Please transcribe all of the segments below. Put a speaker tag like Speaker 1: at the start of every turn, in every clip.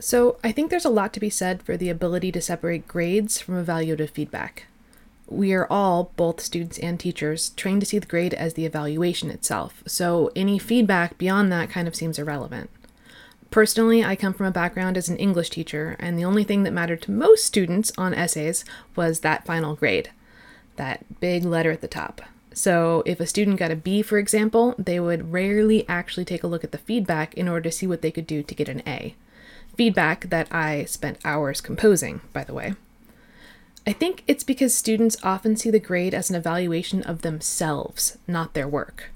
Speaker 1: So, I think there's a lot to be said for the ability to separate grades from evaluative feedback. We are all, both students and teachers, trained to see the grade as the evaluation itself, so any feedback beyond that kind of seems irrelevant. Personally, I come from a background as an English teacher, and the only thing that mattered to most students on essays was that final grade, that big letter at the top. So, if a student got a B, for example, they would rarely actually take a look at the feedback in order to see what they could do to get an A feedback that I spent hours composing, by the way. I think it's because students often see the grade as an evaluation of themselves, not their work.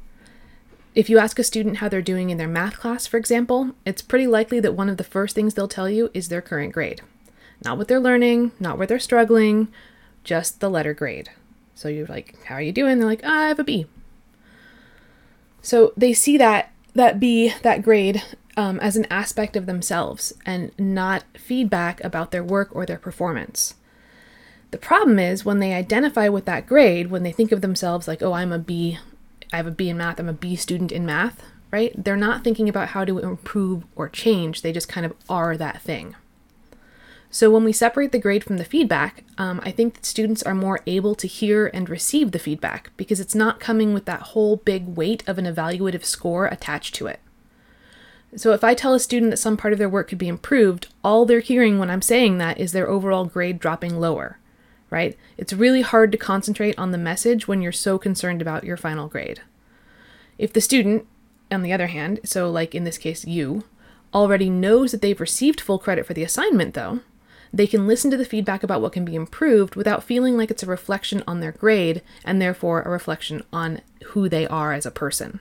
Speaker 1: If you ask a student how they're doing in their math class, for example, it's pretty likely that one of the first things they'll tell you is their current grade. Not what they're learning, not where they're struggling, just the letter grade. So you're like, "How are you doing?" They're like, ah, "I have a B." So they see that that B, that grade, um, as an aspect of themselves and not feedback about their work or their performance. The problem is when they identify with that grade, when they think of themselves like, oh, I'm a B, I have a B in math, I'm a B student in math, right? They're not thinking about how to improve or change, they just kind of are that thing. So when we separate the grade from the feedback, um, I think that students are more able to hear and receive the feedback because it's not coming with that whole big weight of an evaluative score attached to it. So if I tell a student that some part of their work could be improved, all they're hearing when I'm saying that is their overall grade dropping lower, right? It's really hard to concentrate on the message when you're so concerned about your final grade. If the student, on the other hand, so like in this case you, already knows that they've received full credit for the assignment though, they can listen to the feedback about what can be improved without feeling like it's a reflection on their grade and therefore a reflection on who they are as a person.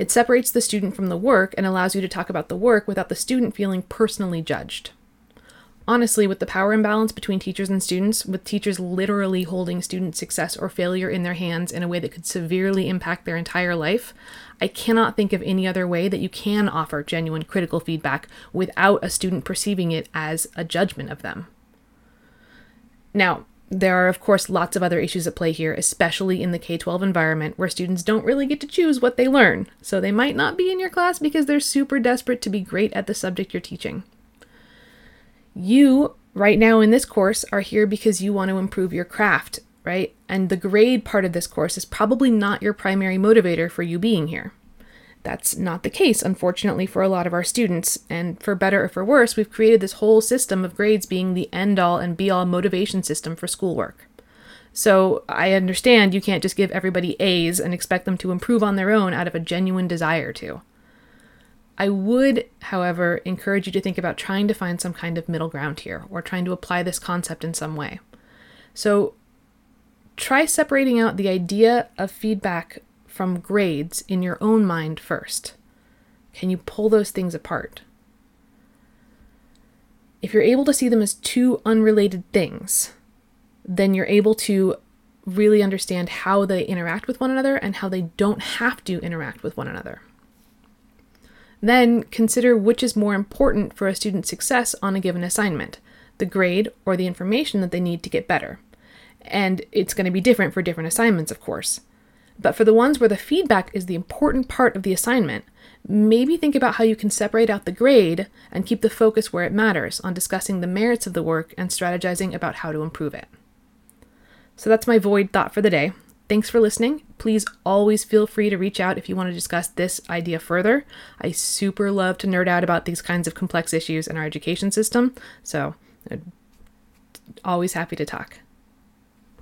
Speaker 1: It separates the student from the work and allows you to talk about the work without the student feeling personally judged. Honestly, with the power imbalance between teachers and students, with teachers literally holding student success or failure in their hands in a way that could severely impact their entire life, I cannot think of any other way that you can offer genuine critical feedback without a student perceiving it as a judgment of them. Now, there are, of course, lots of other issues at play here, especially in the K 12 environment where students don't really get to choose what they learn, so they might not be in your class because they're super desperate to be great at the subject you're teaching. You, right now in this course, are here because you want to improve your craft, right? And the grade part of this course is probably not your primary motivator for you being here. That's not the case, unfortunately, for a lot of our students, and for better or for worse, we've created this whole system of grades being the end all and be all motivation system for schoolwork. So I understand you can't just give everybody A's and expect them to improve on their own out of a genuine desire to. I would, however, encourage you to think about trying to find some kind of middle ground here, or trying to apply this concept in some way. So try separating out the idea of feedback from grades in your own mind first? Can you pull those things apart? If you're able to see them as two unrelated things, then you're able to really understand how they interact with one another and how they don't have to interact with one another. Then consider which is more important for a student's success on a given assignment the grade or the information that they need to get better. And it's going to be different for different assignments, of course. But for the ones where the feedback is the important part of the assignment, maybe think about how you can separate out the grade and keep the focus where it matters on discussing the merits of the work and strategizing about how to improve it. So that's my void thought for the day. Thanks for listening. Please always feel free to reach out if you want to discuss this idea further. I super love to nerd out about these kinds of complex issues in our education system, so uh, always happy to talk.